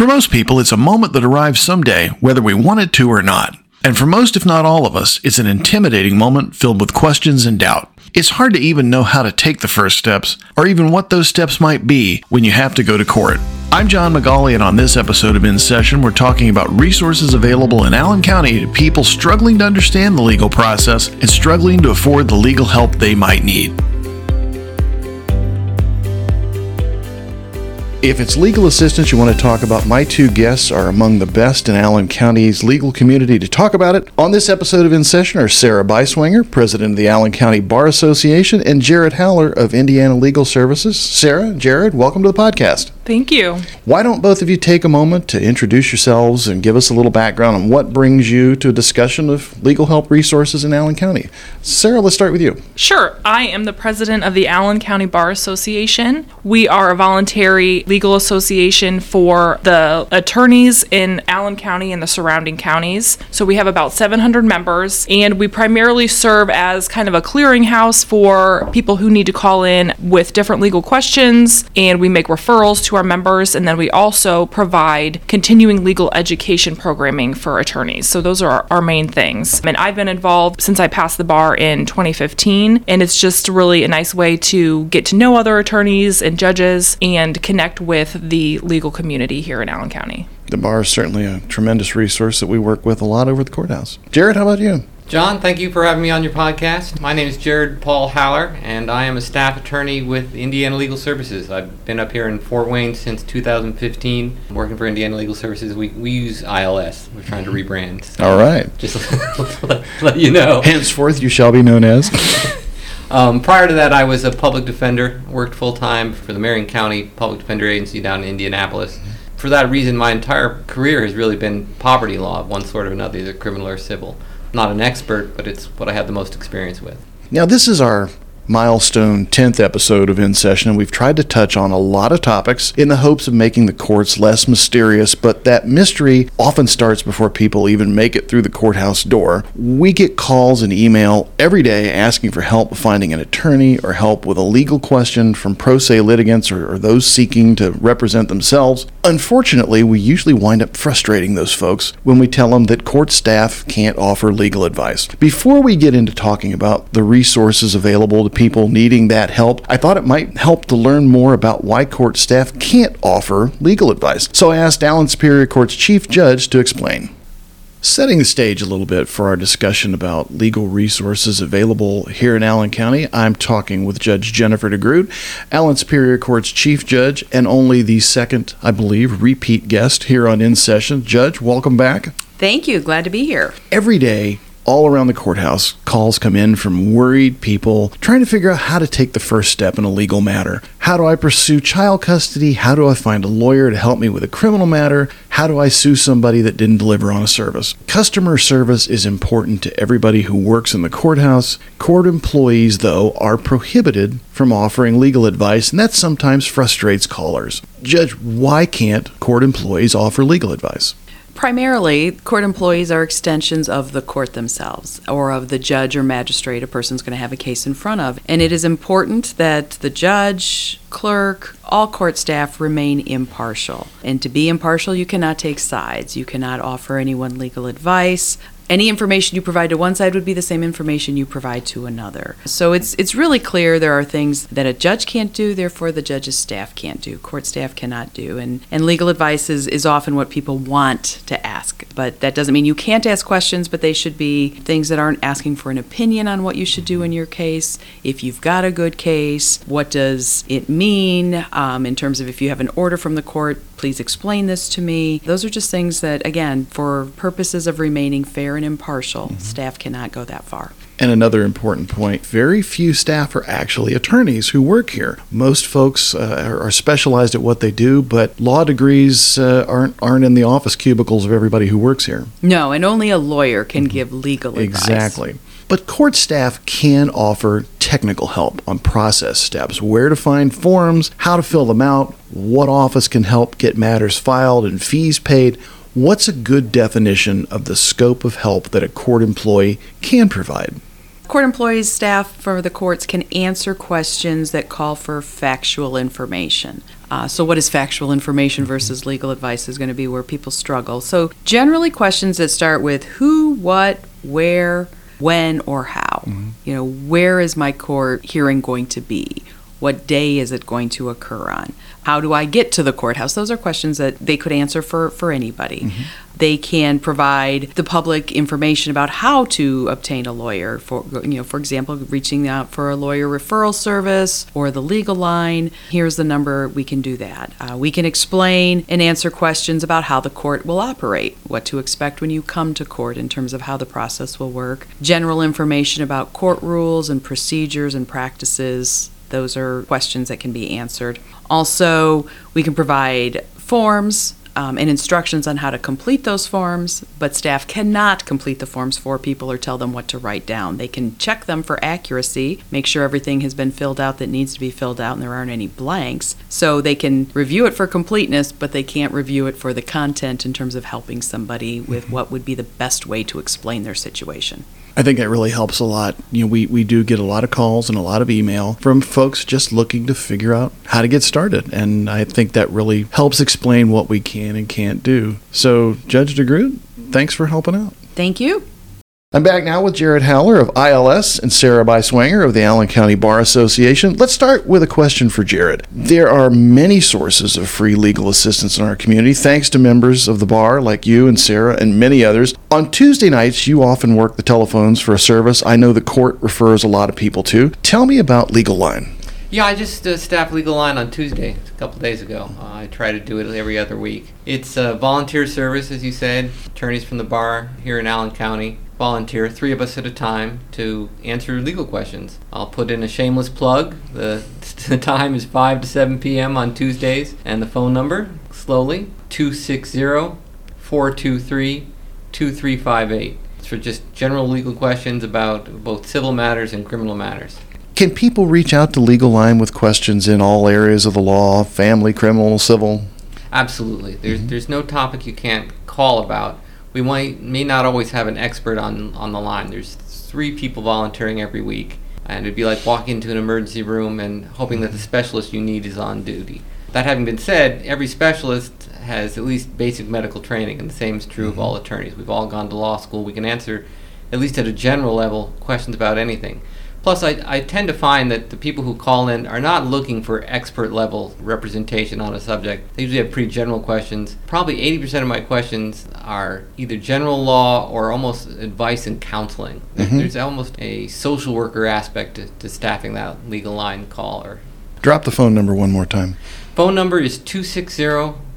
For most people, it's a moment that arrives someday, whether we want it to or not. And for most, if not all of us, it's an intimidating moment filled with questions and doubt. It's hard to even know how to take the first steps, or even what those steps might be when you have to go to court. I'm John McGauley, and on this episode of In Session, we're talking about resources available in Allen County to people struggling to understand the legal process and struggling to afford the legal help they might need. If it's legal assistance you want to talk about, my two guests are among the best in Allen County's legal community to talk about it. On this episode of In Session are Sarah Beiswanger, President of the Allen County Bar Association, and Jared Howler of Indiana Legal Services. Sarah, Jared, welcome to the podcast. Thank you. Why don't both of you take a moment to introduce yourselves and give us a little background on what brings you to a discussion of legal help resources in Allen County? Sarah, let's start with you. Sure. I am the president of the Allen County Bar Association. We are a voluntary legal association for the attorneys in Allen County and the surrounding counties. So we have about 700 members, and we primarily serve as kind of a clearinghouse for people who need to call in with different legal questions, and we make referrals to our members, and then we also provide continuing legal education programming for attorneys. So those are our, our main things. And I've been involved since I passed the bar in 2015, and it's just really a nice way to get to know other attorneys and judges and connect with the legal community here in Allen County. The bar is certainly a tremendous resource that we work with a lot over the courthouse. Jared, how about you? John, thank you for having me on your podcast. My name is Jared Paul Haller, and I am a staff attorney with Indiana Legal Services. I've been up here in Fort Wayne since 2015, working for Indiana Legal Services. We, we use ILS. We're trying to rebrand. So All right. Just let, let you know. Henceforth, you shall be known as. Um, prior to that, I was a public defender, worked full time for the Marion County Public Defender Agency down in Indianapolis. For that reason, my entire career has really been poverty law of one sort or another, either criminal or civil. Not an expert, but it's what I have the most experience with. Now, this is our milestone 10th episode of In Session, and we've tried to touch on a lot of topics in the hopes of making the courts less mysterious, but that mystery often starts before people even make it through the courthouse door. We get calls and email every day asking for help finding an attorney or help with a legal question from pro se litigants or, or those seeking to represent themselves. Unfortunately, we usually wind up frustrating those folks when we tell them that court staff can't offer legal advice. Before we get into talking about the resources available to people needing that help, I thought it might help to learn more about why court staff can't offer legal advice. So I asked Allen Superior Court's Chief Judge to explain. Setting the stage a little bit for our discussion about legal resources available here in Allen County, I'm talking with Judge Jennifer DeGroot, Allen Superior Court's Chief Judge, and only the second, I believe, repeat guest here on In Session. Judge, welcome back. Thank you. Glad to be here. Every day, all around the courthouse, calls come in from worried people trying to figure out how to take the first step in a legal matter. How do I pursue child custody? How do I find a lawyer to help me with a criminal matter? How do I sue somebody that didn't deliver on a service? Customer service is important to everybody who works in the courthouse. Court employees, though, are prohibited from offering legal advice, and that sometimes frustrates callers. Judge, why can't court employees offer legal advice? Primarily, court employees are extensions of the court themselves or of the judge or magistrate a person's going to have a case in front of. And it is important that the judge, clerk, all court staff remain impartial. And to be impartial, you cannot take sides. You cannot offer anyone legal advice any information you provide to one side would be the same information you provide to another. So it's it's really clear there are things that a judge can't do, therefore the judge's staff can't do, court staff cannot do. And and legal advice is, is often what people want to ask. But that doesn't mean you can't ask questions, but they should be things that aren't asking for an opinion on what you should do in your case. If you've got a good case, what does it mean um, in terms of if you have an order from the court, please explain this to me. Those are just things that, again, for purposes of remaining fair and impartial, mm-hmm. staff cannot go that far. And another important point very few staff are actually attorneys who work here. Most folks uh, are specialized at what they do, but law degrees uh, aren't, aren't in the office cubicles of everybody who works here. No, and only a lawyer can mm-hmm. give legal advice. Exactly. But court staff can offer technical help on process steps where to find forms, how to fill them out, what office can help get matters filed and fees paid. What's a good definition of the scope of help that a court employee can provide? Court employees, staff for the courts can answer questions that call for factual information. Uh, so, what is factual information versus legal advice is going to be where people struggle. So, generally, questions that start with who, what, where, when, or how. Mm-hmm. You know, where is my court hearing going to be? What day is it going to occur on? How do I get to the courthouse? Those are questions that they could answer for, for anybody. They can provide the public information about how to obtain a lawyer. For you know, for example, reaching out for a lawyer referral service or the legal line. Here's the number. We can do that. Uh, we can explain and answer questions about how the court will operate, what to expect when you come to court in terms of how the process will work. General information about court rules and procedures and practices. Those are questions that can be answered. Also, we can provide forms um, and instructions on how to complete those forms, but staff cannot complete the forms for people or tell them what to write down. They can check them for accuracy, make sure everything has been filled out that needs to be filled out and there aren't any blanks. So they can review it for completeness, but they can't review it for the content in terms of helping somebody with what would be the best way to explain their situation. I think that really helps a lot. You know, we, we do get a lot of calls and a lot of email from folks just looking to figure out how to get started. And I think that really helps explain what we can and can't do. So, Judge DeGroot, thanks for helping out. Thank you. I'm back now with Jared Howler of ILS and Sarah Beiswanger of the Allen County Bar Association. Let's start with a question for Jared. There are many sources of free legal assistance in our community, thanks to members of the bar like you and Sarah and many others. On Tuesday nights, you often work the telephones for a service I know the court refers a lot of people to. Tell me about Legal Line. Yeah, I just uh, staffed Legal Line on Tuesday, a couple days ago. Uh, I try to do it every other week. It's a volunteer service, as you said. Attorneys from the bar here in Allen County volunteer, three of us at a time, to answer legal questions. I'll put in a shameless plug. The, the time is 5 to 7 p.m. on Tuesdays, and the phone number, slowly, 260 423 2358. It's for just general legal questions about both civil matters and criminal matters. Can people reach out to Legal Line with questions in all areas of the law, family, criminal, civil? Absolutely. There's mm-hmm. there's no topic you can't call about. We might may not always have an expert on on the line. There's three people volunteering every week, and it'd be like walking into an emergency room and hoping that the specialist you need is on duty. That having been said, every specialist has at least basic medical training, and the same is true of mm-hmm. all attorneys. We've all gone to law school. We can answer, at least at a general level, questions about anything. Plus, I, I tend to find that the people who call in are not looking for expert level representation on a subject. They usually have pretty general questions. Probably 80% of my questions are either general law or almost advice and counseling. There- There's almost a social worker aspect to, to staffing that legal line call. Or Drop the phone number one more time. phone number is 260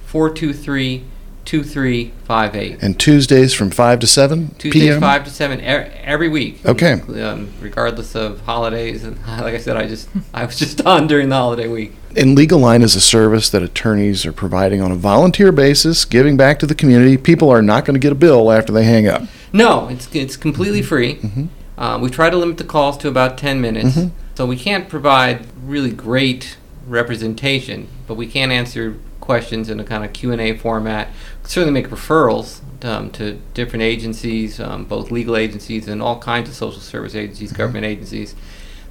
423 2358. And Tuesdays from 5 to 7 Tuesdays p.m.? five to seven e- every week. Okay. Um, regardless of holidays, and like I said, I just I was just on during the holiday week. And Legal Line is a service that attorneys are providing on a volunteer basis, giving back to the community. People are not going to get a bill after they hang up. No, it's it's completely free. Mhm. Uh, we try to limit the calls to about ten minutes, Mhm. so we can't provide really great representation, but we can answer questions in a kind of Q and A format. Certainly make referrals um, to different agencies, um, both legal agencies and all kinds of social service agencies, government agencies.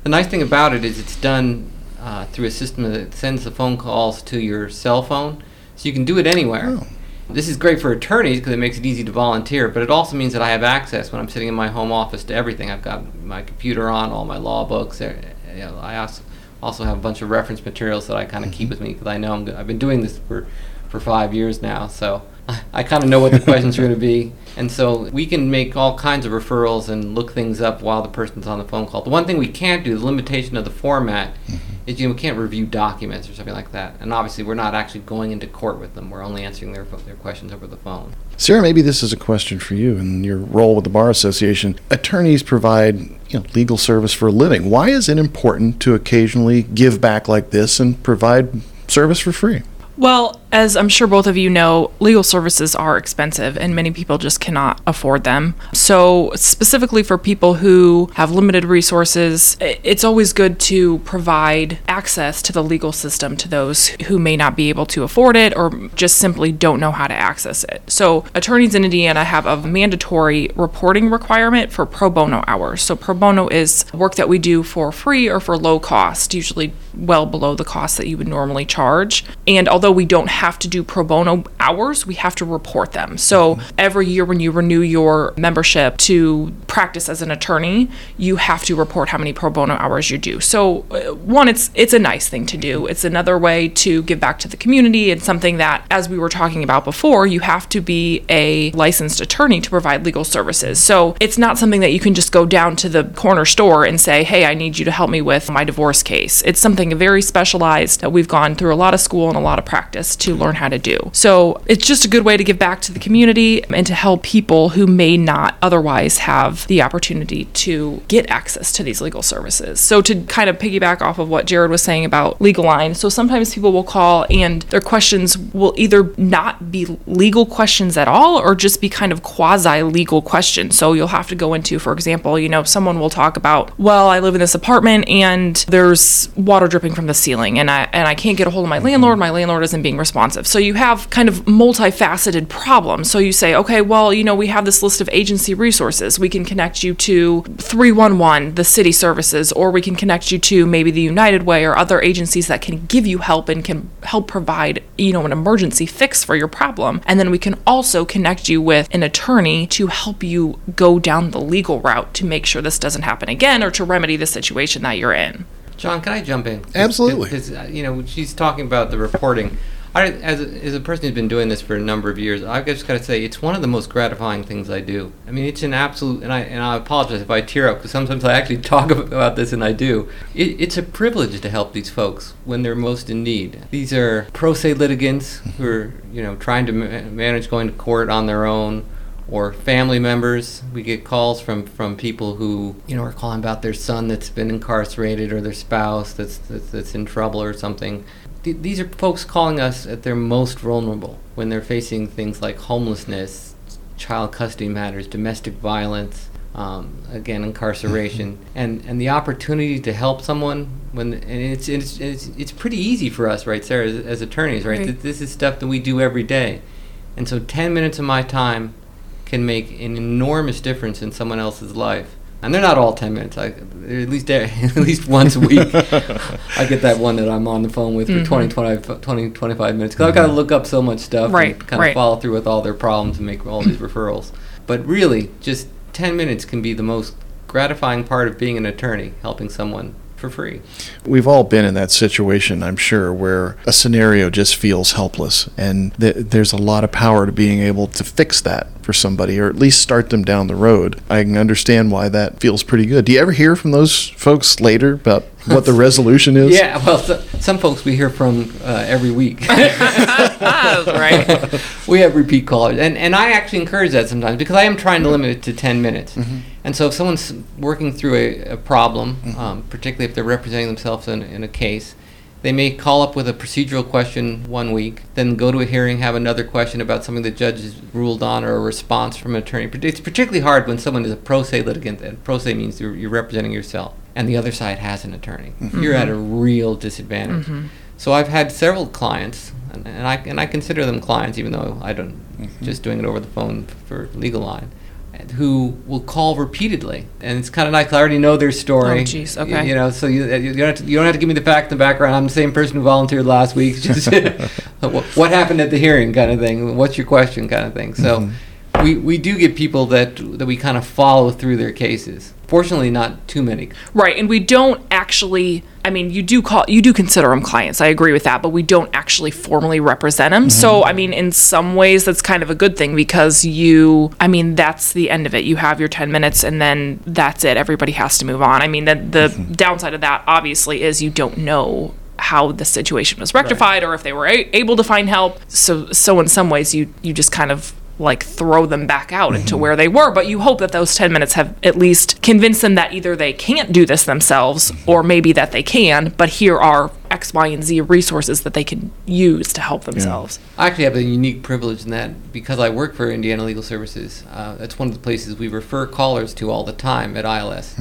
The nice thing about it is it's done uh, through a system that sends the phone calls to your cell phone, so you can do it anywhere. Oh. This is great for attorneys because it makes it easy to volunteer, but it also means that I have access when I'm sitting in my home office to everything. I've got my computer on, all my law books. You know, I also also have a bunch of reference materials that I kind of keep with me because I know I'm, go- I've been doing this for for five years now, so I, I kind of know what the questions are going to be, and so we can make all kinds of referrals and look things up while the person's on the phone call. The one thing we can't do, the limitation of the format, mm-hmm. Is you know we can't review documents or something like that, and obviously we're not actually going into court with them. We're only answering their their questions over the phone. Sarah, maybe this is a question for you and your role with the Bar Association. Attorneys provide you know, legal service for a living. Why is it important to occasionally give back like this and provide service for free? Well, as I'm sure both of you know, legal services are expensive and many people just cannot afford them. So, specifically for people who have limited resources, it's always good to provide access to the legal system to those who may not be able to afford it or just simply don't know how to access it. So, attorneys in Indiana have a mandatory reporting requirement for pro bono hours. So, pro bono is work that we do for free or for low cost, usually well below the cost that you would normally charge. And although we don't have to do pro bono hours, we have to report them. So every year when you renew your membership to practice as an attorney, you have to report how many pro bono hours you do. So uh, one, it's it's a nice thing to do. It's another way to give back to the community. It's something that, as we were talking about before, you have to be a licensed attorney to provide legal services. So it's not something that you can just go down to the corner store and say, "Hey, I need you to help me with my divorce case." It's something very specialized that we've gone through a lot of school and a lot of practice to learn how to do. So it's just a good way to give back to the community and to help people who may not otherwise have the opportunity to get access to these legal services. So to kind of piggyback off of what Jared was saying about legal line, so sometimes people will call and their questions will either not be legal questions at all or just be kind of quasi legal questions. So you'll have to go into, for example, you know, someone will talk about, well, I live in this apartment and there's water dripping from the ceiling and I and I can't get a hold of my landlord, my landlord isn't being responsive. So you have kind of multifaceted problems. So you say, okay, well, you know, we have this list of agency resources. We can connect you to 311, the city services, or we can connect you to maybe the United Way or other agencies that can give you help and can help provide, you know, an emergency fix for your problem. And then we can also connect you with an attorney to help you go down the legal route to make sure this doesn't happen again or to remedy the situation that you're in. John, can I jump in? Absolutely. Because, uh, you know, she's talking about the reporting. I, as, a, as a person who's been doing this for a number of years, I've just got to say it's one of the most gratifying things I do. I mean, it's an absolute, and I and I apologize if I tear up because sometimes I actually talk about this, and I do. It, it's a privilege to help these folks when they're most in need. These are pro se litigants who are, you know, trying to ma- manage going to court on their own or family members. We get calls from, from people who you know are calling about their son that's been incarcerated or their spouse that's that's, that's in trouble or something. Th- these are folks calling us at their most vulnerable when they're facing things like homelessness, child custody matters, domestic violence. Um, again, incarceration, and and the opportunity to help someone when and it's it's it's, it's pretty easy for us, right, Sarah, as, as attorneys, right? Right. Th- This is stuff that we do every day, and so ten minutes of my time can make an enormous difference in someone else's life. And they're not all 10 minutes. I, at least at least once a week. I get that one that I'm on the phone with for mm-hmm. 20, 20, 20, 25 minutes. Because I've got to mm-hmm. look up so much stuff Right, and kind right. of follow through with all their problems and make all these referrals. But really, just 10 minutes can be the most gratifying part of being an attorney, helping someone for free. We've all been in that situation, I'm sure, where a scenario just feels helpless. And th- there's a lot of power to being able to fix that for somebody or at least start them down the road. I can understand why that feels pretty good. Do you ever hear from those folks later about what the resolution is? Yeah, well, so, some folks we hear from uh, every week. right. we have repeat callers, and and I actually encourage that sometimes because I am trying to limit it to ten minutes. And so if someone's working through a, a problem, mm-hmm. um, particularly if they're representing themselves in, in a case, they may call up with a procedural question one week, then go to a hearing, have another question about something the judge has ruled on, or a response from an attorney. It's particularly hard when someone is a pro se litigant, and pro se means you're, you're representing yourself, and the other side has an attorney. Mm-hmm. You're at a real disadvantage. Mm-hmm. So I've had several clients, and, and I and I consider them clients, even though I don't just doing it over the phone for legal line, and who will call repeatedly, and it's kind of nice. 'cause I already know their story. Oh, jeez, okay. You, know, so you, you don't have to, you don't have to give me the fact and the background. I'm the same person who volunteered last week. Just what, what happened at the hearing, kind of thing. What's your question, kind of thing. So. Mm-hmm. We, we do get people that that we kind of follow through their cases. Fortunately, not too many. Right, and we don't actually. I mean, you do call you do consider them clients. I agree with that, but we don't actually formally represent them. Mm-hmm. So, I mean, in some ways, that's kind of a good thing because you. I mean, that's the end of it. You have your ten minutes, and then that's it. Everybody has to move on. I mean, the the mm-hmm. downside of that obviously is you don't know how the situation was rectified or if they were a- able to find help. So, so in some ways, you you just kind of like throw them back out into where they were but you hope that those 10 minutes have at least convinced them that either they can't do this themselves or maybe that they can but here are x y and z resources that they can use to help themselves I actually have a unique privilege in that because I work for Indiana Legal Services. Uh, that's one of the places we refer callers to all the time at ILS.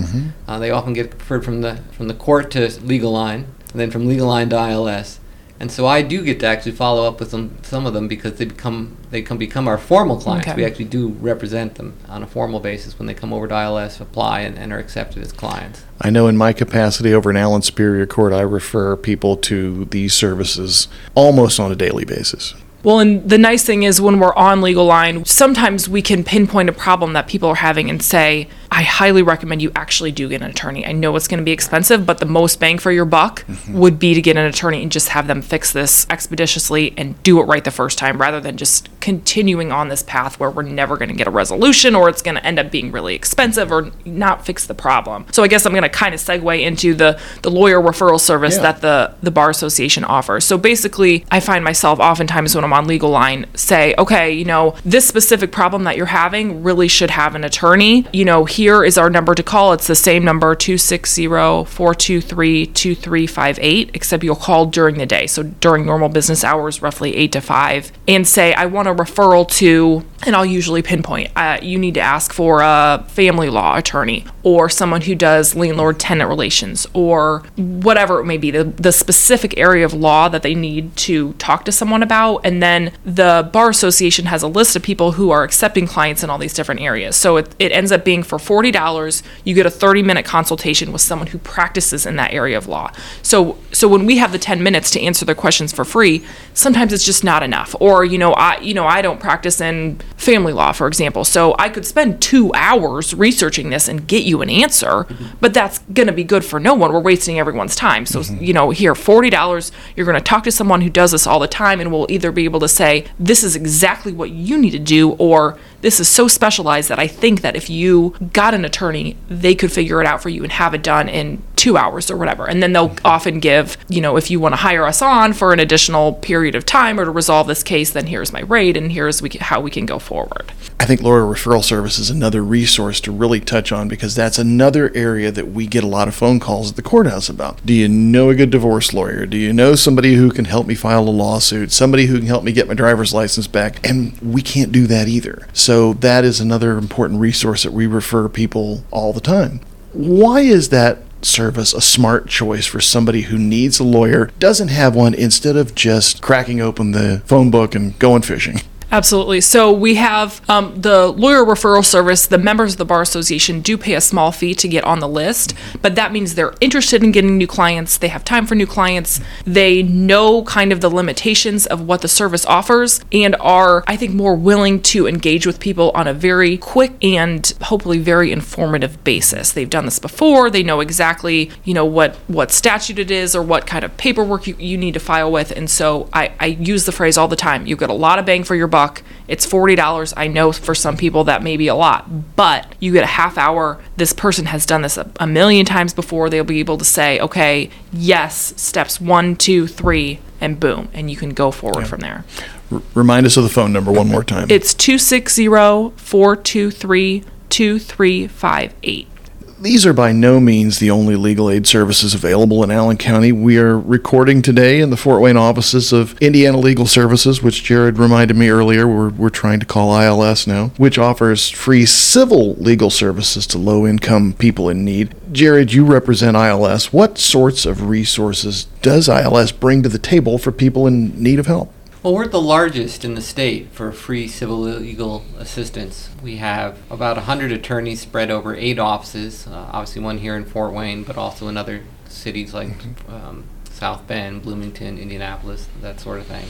Uh, they often get referred from the from the court to legal line, and then from legal line to ILS. And so I do get to actually follow up with some some of them because they become they can become our formal clients. Okay. We actually do represent them on a formal basis when they come over to ILS, apply, and, and are accepted as clients. I know in my capacity over in Allen Superior Court, I refer people to these services almost on a daily basis. Well, and the nice thing is when we're on Legal Line, sometimes we can pinpoint a problem that people are having and say, I highly recommend you actually do get an attorney. I know it's going to be expensive, but the most bang for your buck mm-hmm. would be to get an attorney and just have them fix this expeditiously and do it right the first time rather than just continuing on this path where we're never going to get a resolution or it's going to end up being really expensive or not fix the problem. So I guess I'm going to kind of segue into the, the lawyer referral service Yeah. that the, the Bar Association offers. So basically, I find myself oftentimes when I'm on legal line say, okay, you know, this specific problem that you're having really should have an attorney. You know, here is our number to call. It's the same number 260 423 2358, except you'll call during the day. So during normal business hours, roughly 8 to 5, and say, I want a referral to, and I'll usually pinpoint, uh, you need to ask for a family law attorney or someone who does landlord tenant relations or whatever it may be, the, the specific area of law that they need to talk to someone about. And then the Bar Association has a list of people who are accepting clients in all these different areas. So it, it ends up being for $40, you get a 30 minute consultation with someone who practices in that area of law. So, so when we have the 10 minutes to answer their questions for free, sometimes it's just not enough. Or, you know, I, you know, I don't practice in family law, for example. So I could spend two hours researching this and get you an answer, but that's going to be good for no one. We're wasting everyone's time. So, mm-hmm. you know, here, $40, you're going to talk to someone who does this all the time and will either be able to say, this is exactly what you need to do, or this is so specialized that I think that if you got an attorney, they could figure it out for you and have it done in two hours or whatever. And then they'll often give, you know, if you want to hire us on for an additional period of time or to resolve this case, then here's my rate and here's we how we can go forward. I think lawyer referral service is another resource to really touch on because that's another area that we get a lot of phone calls at the courthouse about. Do you know a good divorce lawyer? Do you know somebody who can help me file a lawsuit? Somebody who can help me get my driver's license back? And we can't do that either. So that is another important resource that we refer people all the time. Why is that service a smart choice for somebody who needs a lawyer, doesn't have one, instead of just cracking open the phone book and going fishing? Absolutely. So we have um, the lawyer referral service. The members of the Bar Association do pay a small fee to get on the list, but that means they're interested in getting new clients. They have time for new clients. They know kind of the limitations of what the service offers and are, I think, more willing to engage with people on a very quick and hopefully very informative basis. They've done this before. They know exactly, you know, what what statute it is or what kind of paperwork you, you need to file with. And so I, I use the phrase all the time. You get a lot of bang for your buck. It's $40. I know for some people that may be a lot, but you get a half hour. This person has done this a, a million times before. They'll be able to say, okay, yes, steps one, two, three, and boom, and you can go forward from there. R- remind us of the phone number one more time. It's 260 423 2358. These are by no means the only legal aid services available in Allen County. We are recording today in the Fort Wayne offices of Indiana Legal Services, which Jared reminded me earlier we're, we're trying to call ILS now, which offers free civil legal services to low income people in need. Jared, you represent ILS. What sorts of resources does ILS bring to the table for people in need of help? Well, we're the largest in the state for free civil legal assistance. We have about 100 attorneys spread over eight offices, uh, obviously one here in Fort Wayne, but also in other cities like um, South Bend, Bloomington, Indianapolis, that sort of thing.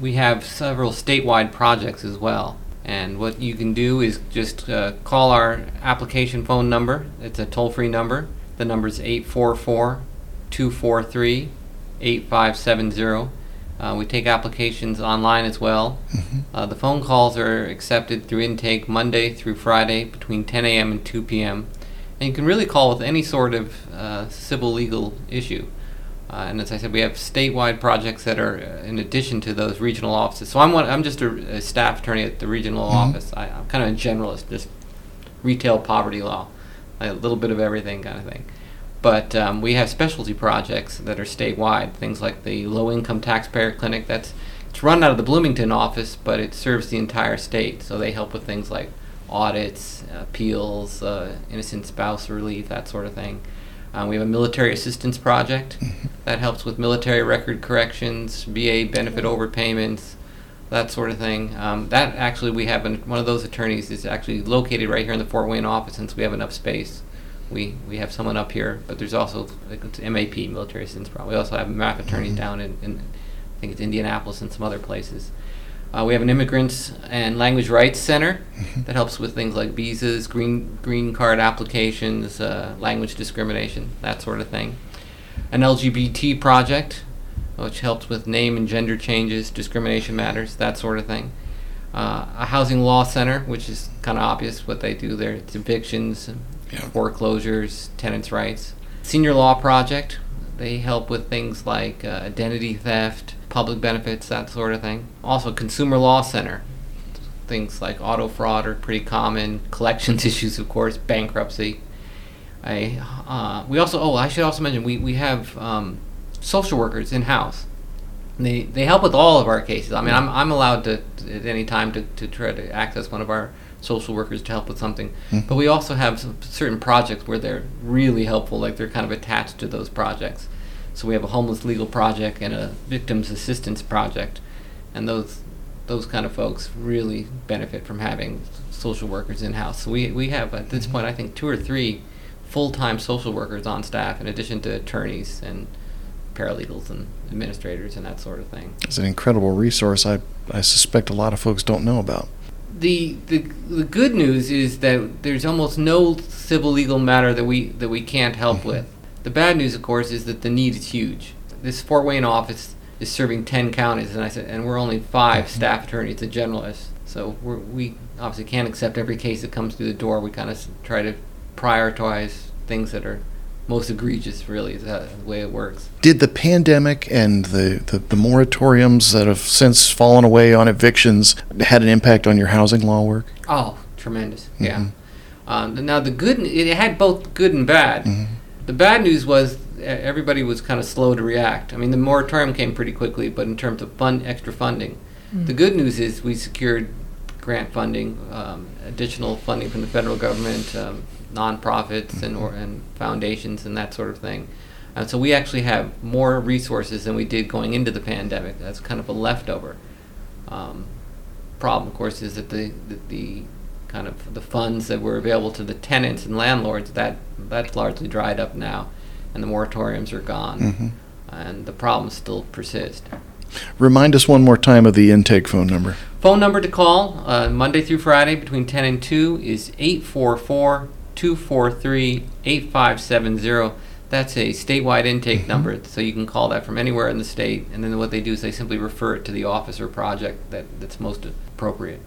We have several statewide projects as well. And what you can do is just uh, call our application phone number. It's a toll free number. The number is 844 243 8570. Uh, we take applications online as well. Uh, the phone calls are accepted through intake Monday through Friday between 10 a.m. and 2 p.m. And you can really call with any sort of uh, civil legal issue. Uh, and as I said, we have statewide projects that are uh, in addition to those regional offices. So I'm one, I'm just a, a staff attorney at the regional office. I, I'm kind of a generalist, just retail poverty law, a little bit of everything kind of thing. But um, we have specialty projects that are statewide. Things like the low income taxpayer clinic. That's it's run out of the Bloomington office, but it serves the entire state. So they help with things like audits, appeals, uh, innocent spouse relief, that sort of thing. Uh, we have a military assistance project that helps with military record corrections, VA benefit overpayments, that sort of thing. Um, that actually, we have an, one of those attorneys is actually located right here in the Fort Wayne office since we have enough space. We, we have someone up here, but there's also like, it's MAP, Military Assistance Project. We also have MAP attorneys down in, in, I think it's Indianapolis and some other places. Uh, we have an immigrants and language rights center that helps with things like visas, green green card applications, uh, language discrimination, that sort of thing. An LGBT project, which helps with name and gender changes, discrimination matters, that sort of thing. Uh, a housing law center, which is kind of obvious what they do there. It's evictions, Foreclosures, tenants' rights. Senior law project, they help with things like uh, identity theft, public benefits, that sort of thing. Also, consumer law center, things like auto fraud are pretty common. Collections issues, of course, bankruptcy. I, uh, we also, oh, I should also mention, we, we have um, social workers in house. They, they help with all of our cases. I mean, I'm, I'm allowed to, at any time, to, to try to access one of our social workers to help with something. Hmm. But we also have some certain projects where they're really helpful, like they're kind of attached to those projects. So we have a homeless legal project and a victims assistance project, and those those kind of folks really benefit from having social workers in house. So we we have at this mm-hmm. point I think two or three full time social workers on staff in addition to attorneys and paralegals and administrators and that sort of thing. It's an incredible resource I, I suspect a lot of folks don't know about. The, the the good news is that there's almost no civil legal matter that we that we can't help mm-hmm. with. The bad news, of course, is that the need is huge. This Fort Wayne office is serving ten counties, and I said, and we're only 5 mm-hmm. staff attorneys, the generalists. So we're, we obviously can't accept every case that comes through the door. We kind of try to prioritize things that are most egregious. Really, is that the way it works. Did the pandemic and the, the, the moratoriums that have since fallen away on evictions had an impact on your housing law work? Oh, tremendous! Yeah. Um, now the good, it had both good and bad. The bad news was e- everybody was kind of slow to react. I mean, the moratorium came pretty quickly, but in terms of fund, extra funding, the good news is we secured grant funding, um, additional funding from the federal government, um, nonprofits and or, and foundations and that sort of thing. And so we actually have more resources than we did going into the pandemic. That's kind of a leftover. Um, problem, of course, is that the, the, the kind of the funds that were available to the tenants and landlords that that's largely dried up now, and the moratoriums are gone, Mhm. and the problems still persist. Remind us one more time of the intake phone number. Phone number to call uh, Monday through Friday between 10 and 2 is 844 243 8570. That's a statewide intake mm-hmm. number, so you can call that from anywhere in the state. And then what they do is they simply refer it to the office or project that, that's most appropriate.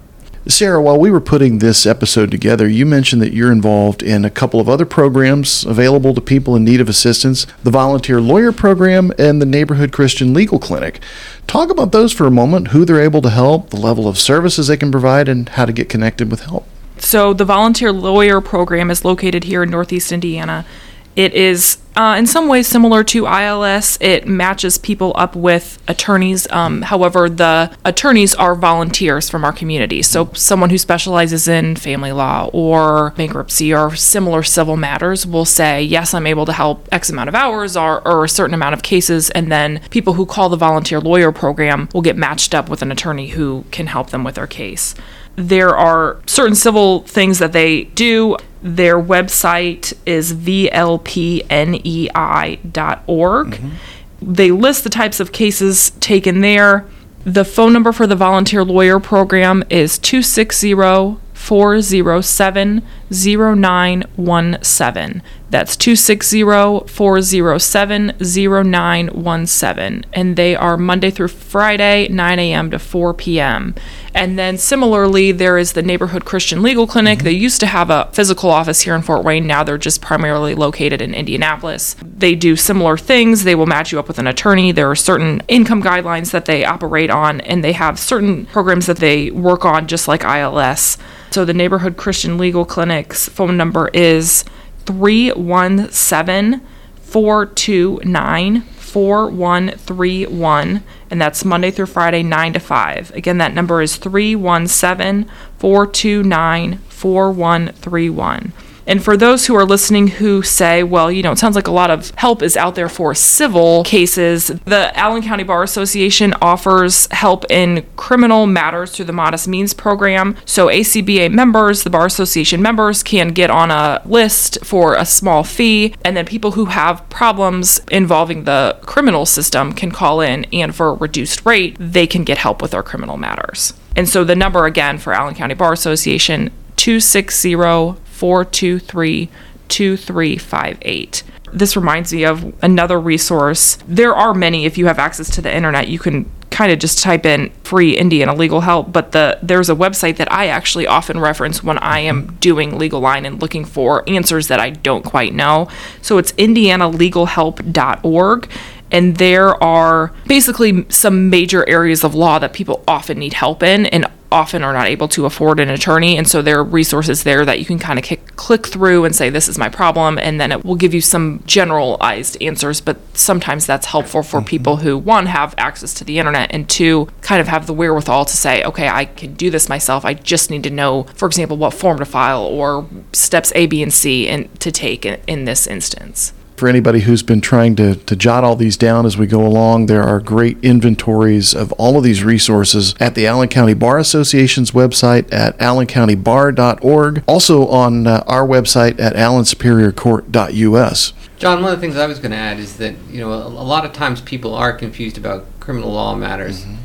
Sarah, while we were putting this episode together, you mentioned that you're involved in a couple of other programs available to people in need of assistance the Volunteer Lawyer Program and the Neighborhood Christian Legal Clinic. Talk about those for a moment, who they're able to help, the level of services they can provide, and how to get connected with help. So the volunteer lawyer program is located here in Northeast Indiana. It is uh, in some ways similar to ILS. It matches people up with attorneys. Um, however, the attorneys are volunteers from our community. So someone who specializes in family law or bankruptcy or similar civil matters will say, "Yes, I'm able to help X amount of hours or, or a certain amount of cases," and then people who call the volunteer lawyer program will get matched up with an attorney who can help them with their case there are certain civil things that they do. Their website is vlpnei.org. Mm-hmm. They list the types of cases taken there. The phone number for the volunteer lawyer program is 260 407 0917. That's 260 407 0917. And they are Monday through Friday, 9 a.m. to 4 p.m. And then similarly, there is the Neighborhood Christian Legal Clinic. Mm-hmm. They used to have a physical office here in Fort Wayne. Now they're just primarily located in Indianapolis. They do similar things. They will match you up with an attorney. There are certain income guidelines that they operate on, and they have certain programs that they work on, just like ILS. So the Neighborhood Christian Legal Clinic's phone number is 317 429 4131 and that's Monday through Friday 9 to 5. Again that number is 317 429 4131. And for those who are listening who say, well, you know, it sounds like a lot of help is out there for civil cases, the Allen County Bar Association offers help in criminal matters through the Modest Means program. So ACBA members, the Bar Association members, can get on a list for a small fee, and then people who have problems involving the criminal system can call in, and for a reduced rate, they can get help with their criminal matters. And so the number again for Allen County Bar Association 260 423 2358. This reminds me of another resource. There are many if you have access to the internet, you can kind of just type in free Indiana legal help, but the there's a website that I actually often reference when I am doing legal line and looking for answers that I don't quite know. So it's indianalegalhelp.org and there are basically some major areas of law that people often need help in and often are not able to afford an attorney. And so there are resources there that you can kind of click through and say this is my problem and then it will give you some generalized answers. But sometimes that's helpful for mm-hmm. people who one have access to the internet and two kind of have the wherewithal to say okay I can do this myself. I just need to know for example what form to file or steps A B and C and to take in, in this instance for anybody who's been trying to, to jot all these down as we go along, there are great inventories of all of these resources at the Allen County Bar Association's website at allencountybar.org, also on uh, our website at allensuperiorcourt.us. John, one of the things I was going to add is that you know a, a, lot of times people are confused about criminal law matters. Mm-hmm.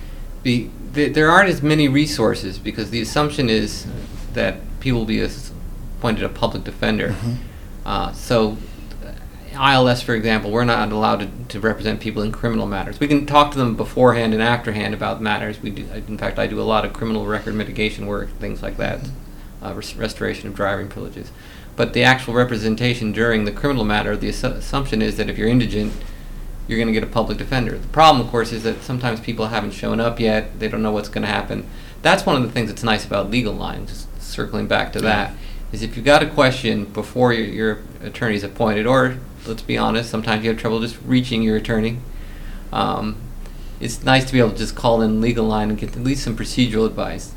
Be, the, there aren't as many resources because the assumption is that people will be appointed a public defender. Mm-hmm. Uh, so ILS, for example, we're not allowed to, to represent people in criminal matters. We can talk to them beforehand and afterhand about matters. We do, in fact, I do a lot of criminal record mitigation work, things like that, uh, res- restoration of driving privileges. But the actual representation during the criminal matter, the assu- assumption is that if you're indigent, you're going to get a public defender. The problem, of course, is that sometimes people haven't shown up yet. They don't know what's going to happen. That's one of the things that's nice about legal line. Just circling back to that, is if you've got a question before your, your attorney's appointed, or let's be honest, sometimes you have trouble just reaching your attorney. Um, it's nice to be able to just call in legal line and get at least some procedural advice.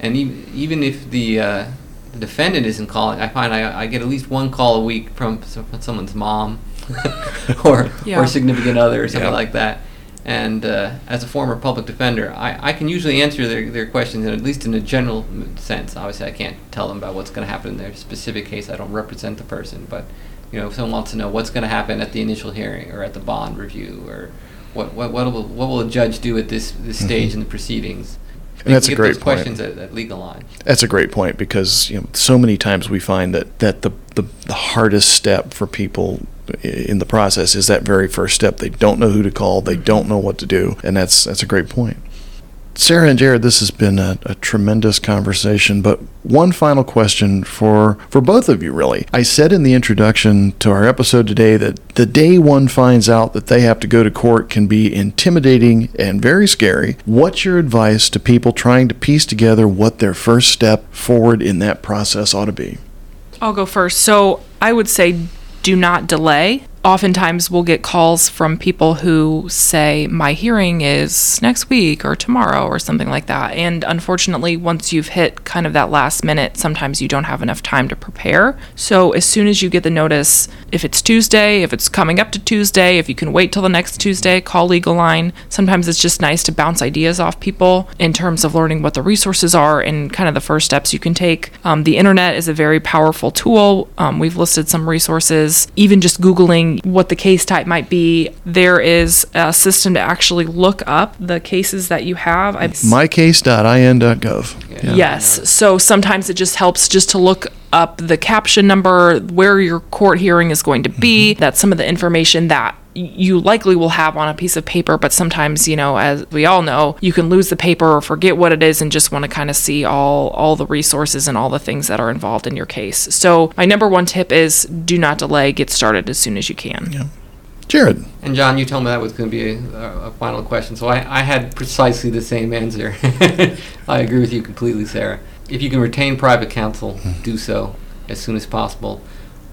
And even, even if the, uh, the defendant isn't calling, I find I, I get at least one call a week from, from someone's mom or, yeah. or significant other or something yeah. like that. And uh, as a former public defender, I, I can usually answer their, their questions, in, at least in a general sense. Obviously, I can't tell them about what's going to happen in their specific case. I don't represent the person. But you know, if someone wants to know what's going to happen at the initial hearing or at the bond review or what what what will, what will a judge do at this this mm-hmm. stage in the proceedings. And that's a great point. questions at, at, legal line. That's a great point because you know so many times we find that that the, the the hardest step for people in the process is that very first step. They don't know who to call. They don't know what to do, and that's that's a great point. Sarah and Jared, this has been a, a, tremendous conversation, but one final question for, for both of you, really. I said in the introduction to our episode today that the day one finds out that they have to go to court can be intimidating and very scary. What's your advice to people trying to piece together what their first step forward in that process ought to be? I'll go first. So I would say do not delay oftentimes we'll get calls from people who say my hearing is next week or tomorrow or something like that. And unfortunately once you've hit kind of that last minute sometimes you don't have enough time to prepare. So as soon as you get the notice if it's tuesday if it's coming up to tuesday if you can wait till the next tuesday call legal line sometimes it's just nice to bounce ideas off people in terms of learning what the resources are and kind of the first steps you can take um, the internet is a very powerful tool um, we've listed some resources even just googling what the case type might be, there is a system to actually look up the cases that you have. I, mycase.in.gov. Yeah. Yes. So sometimes it just helps just to look up the caption number, where your court hearing is going to be. Mm-hmm. That's some of the information that you likely will have on a piece of paper, but sometimes, you know, as we all know, you can lose the paper or forget what it is and just want to kind of see all all the resources and all the things that are involved in your case. So, my number one tip is do not delay, get started as soon as you can. Yeah. Jared. And John, you told me that was going to be a, a final question, so I, I had precisely the same answer. I agree with you completely, Sarah. If you can retain private counsel, mm. do so as soon as possible.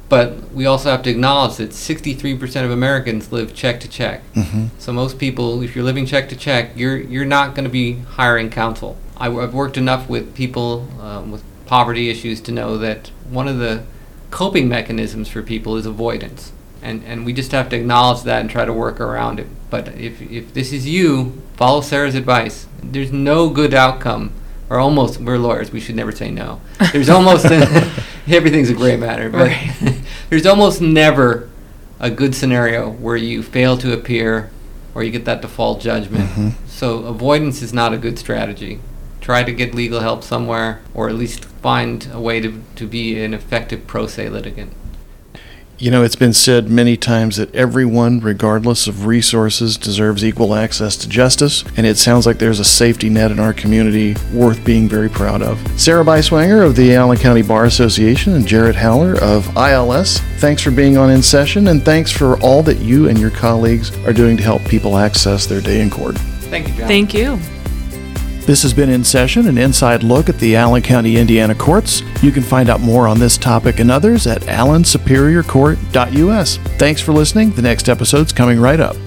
But we also have to acknowledge that 63% of Americans live check to check. Mm-hmm. So most people, if you're living check to check, you're you're not going to be hiring counsel. I, have worked enough with people um, with poverty issues to know that one of the coping mechanisms for people is avoidance. And, and we just have to acknowledge that and try to work around it. But if, if this is you, follow Sarah's advice. There's no good outcome, or almost, we're lawyers, we should never say no. There's almost, everything's a gray matter, but Right. there's almost never a good scenario where you fail to appear or you get that default judgment. Mm-hmm. So avoidance is not a good strategy. Try to get legal help somewhere, or at least find a way to, to be an effective pro se litigant. You know, it's been said many times that everyone, regardless of resources, deserves equal access to justice, and it sounds like there's a safety net in our community worth being very proud of. Sarah Beiswanger of the Allen County Bar Association and Jarrett Howler of ILS, thanks for being on In Session, and thanks for all that you and your colleagues are doing to help people access their day in court. Thank you, John. Thank you. This has been In Session, an inside look at the Allen County, Indiana courts. You can find out more on this topic and others at allensuperiorcourt.us. Thanks for listening. The next episode's coming right up.